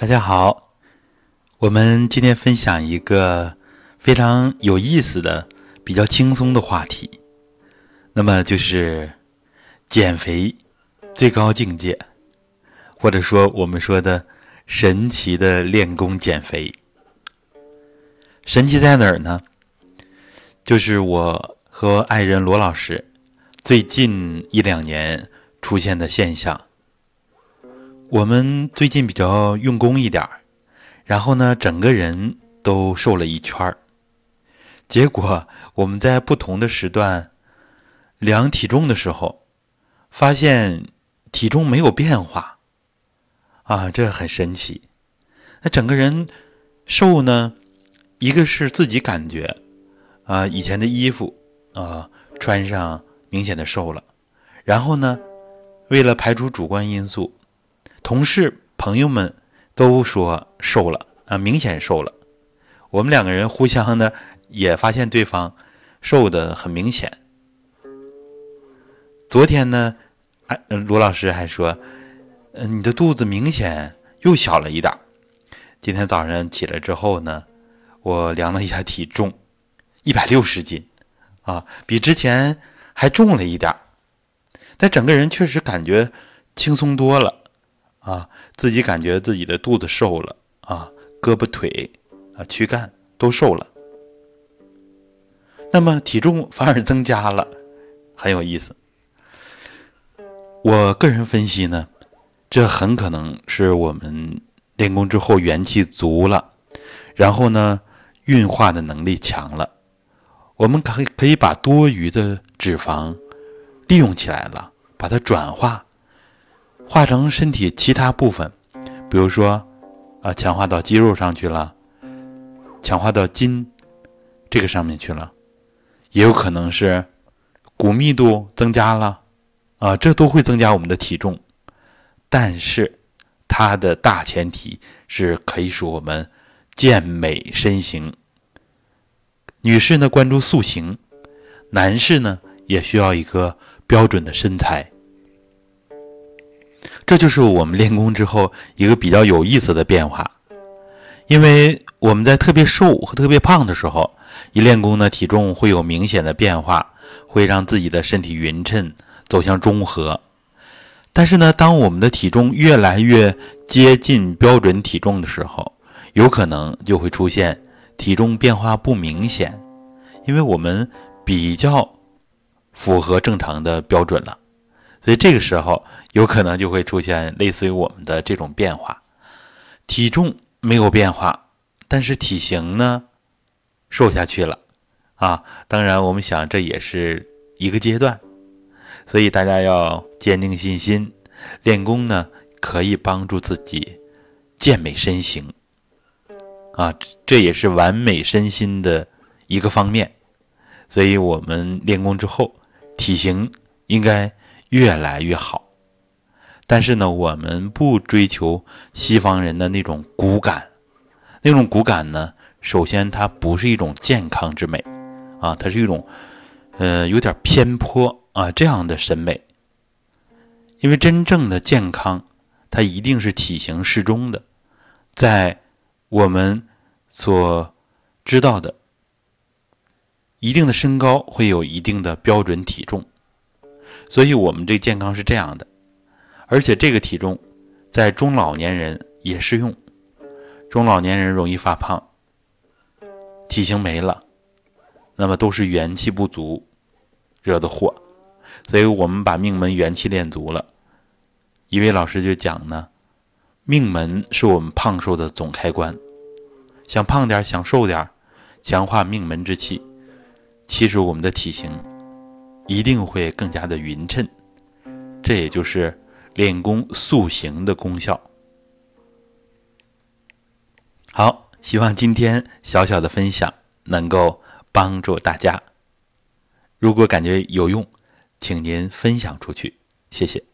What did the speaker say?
大家好，我们今天分享一个非常有意思的、比较轻松的话题，那么就是减肥最高境界，或者说我们说的神奇的练功减肥。神奇在哪儿呢？就是我和爱人罗老师最近一两年出现的现象。我们最近比较用功一点儿，然后呢，整个人都瘦了一圈儿。结果我们在不同的时段量体重的时候，发现体重没有变化，啊，这很神奇。那整个人瘦呢，一个是自己感觉，啊，以前的衣服啊穿上明显的瘦了，然后呢，为了排除主观因素。同事朋友们都说瘦了啊，明显瘦了。我们两个人互相呢也发现对方瘦的很明显。昨天呢，哎，罗老师还说，嗯，你的肚子明显又小了一点。今天早上起来之后呢，我量了一下体重，一百六十斤，啊，比之前还重了一点但整个人确实感觉轻松多了。啊，自己感觉自己的肚子瘦了啊，胳膊腿啊，躯干都瘦了，那么体重反而增加了，很有意思。我个人分析呢，这很可能是我们练功之后元气足了，然后呢，运化的能力强了，我们可以可以把多余的脂肪利用起来了，把它转化。化成身体其他部分，比如说，啊，强化到肌肉上去了，强化到筋这个上面去了，也有可能是骨密度增加了，啊，这都会增加我们的体重。但是它的大前提是可以使我们健美身形。女士呢关注塑形，男士呢也需要一个标准的身材。这就是我们练功之后一个比较有意思的变化，因为我们在特别瘦和特别胖的时候，一练功呢，体重会有明显的变化，会让自己的身体匀称，走向中和。但是呢，当我们的体重越来越接近标准体重的时候，有可能就会出现体重变化不明显，因为我们比较符合正常的标准了。所以这个时候有可能就会出现类似于我们的这种变化，体重没有变化，但是体型呢瘦下去了啊！当然，我们想这也是一个阶段，所以大家要坚定信心，练功呢可以帮助自己健美身形啊，这也是完美身心的一个方面。所以我们练功之后，体型应该。越来越好，但是呢，我们不追求西方人的那种骨感，那种骨感呢，首先它不是一种健康之美，啊，它是一种，呃，有点偏颇啊这样的审美。因为真正的健康，它一定是体型适中的，在我们所知道的，一定的身高会有一定的标准体重。所以，我们这健康是这样的，而且这个体重，在中老年人也适用。中老年人容易发胖，体型没了，那么都是元气不足惹的祸。所以我们把命门元气练足了。一位老师就讲呢，命门是我们胖瘦的总开关，想胖点，想瘦点，强化命门之气，其实我们的体型。一定会更加的匀称，这也就是练功塑形的功效。好，希望今天小小的分享能够帮助大家。如果感觉有用，请您分享出去，谢谢。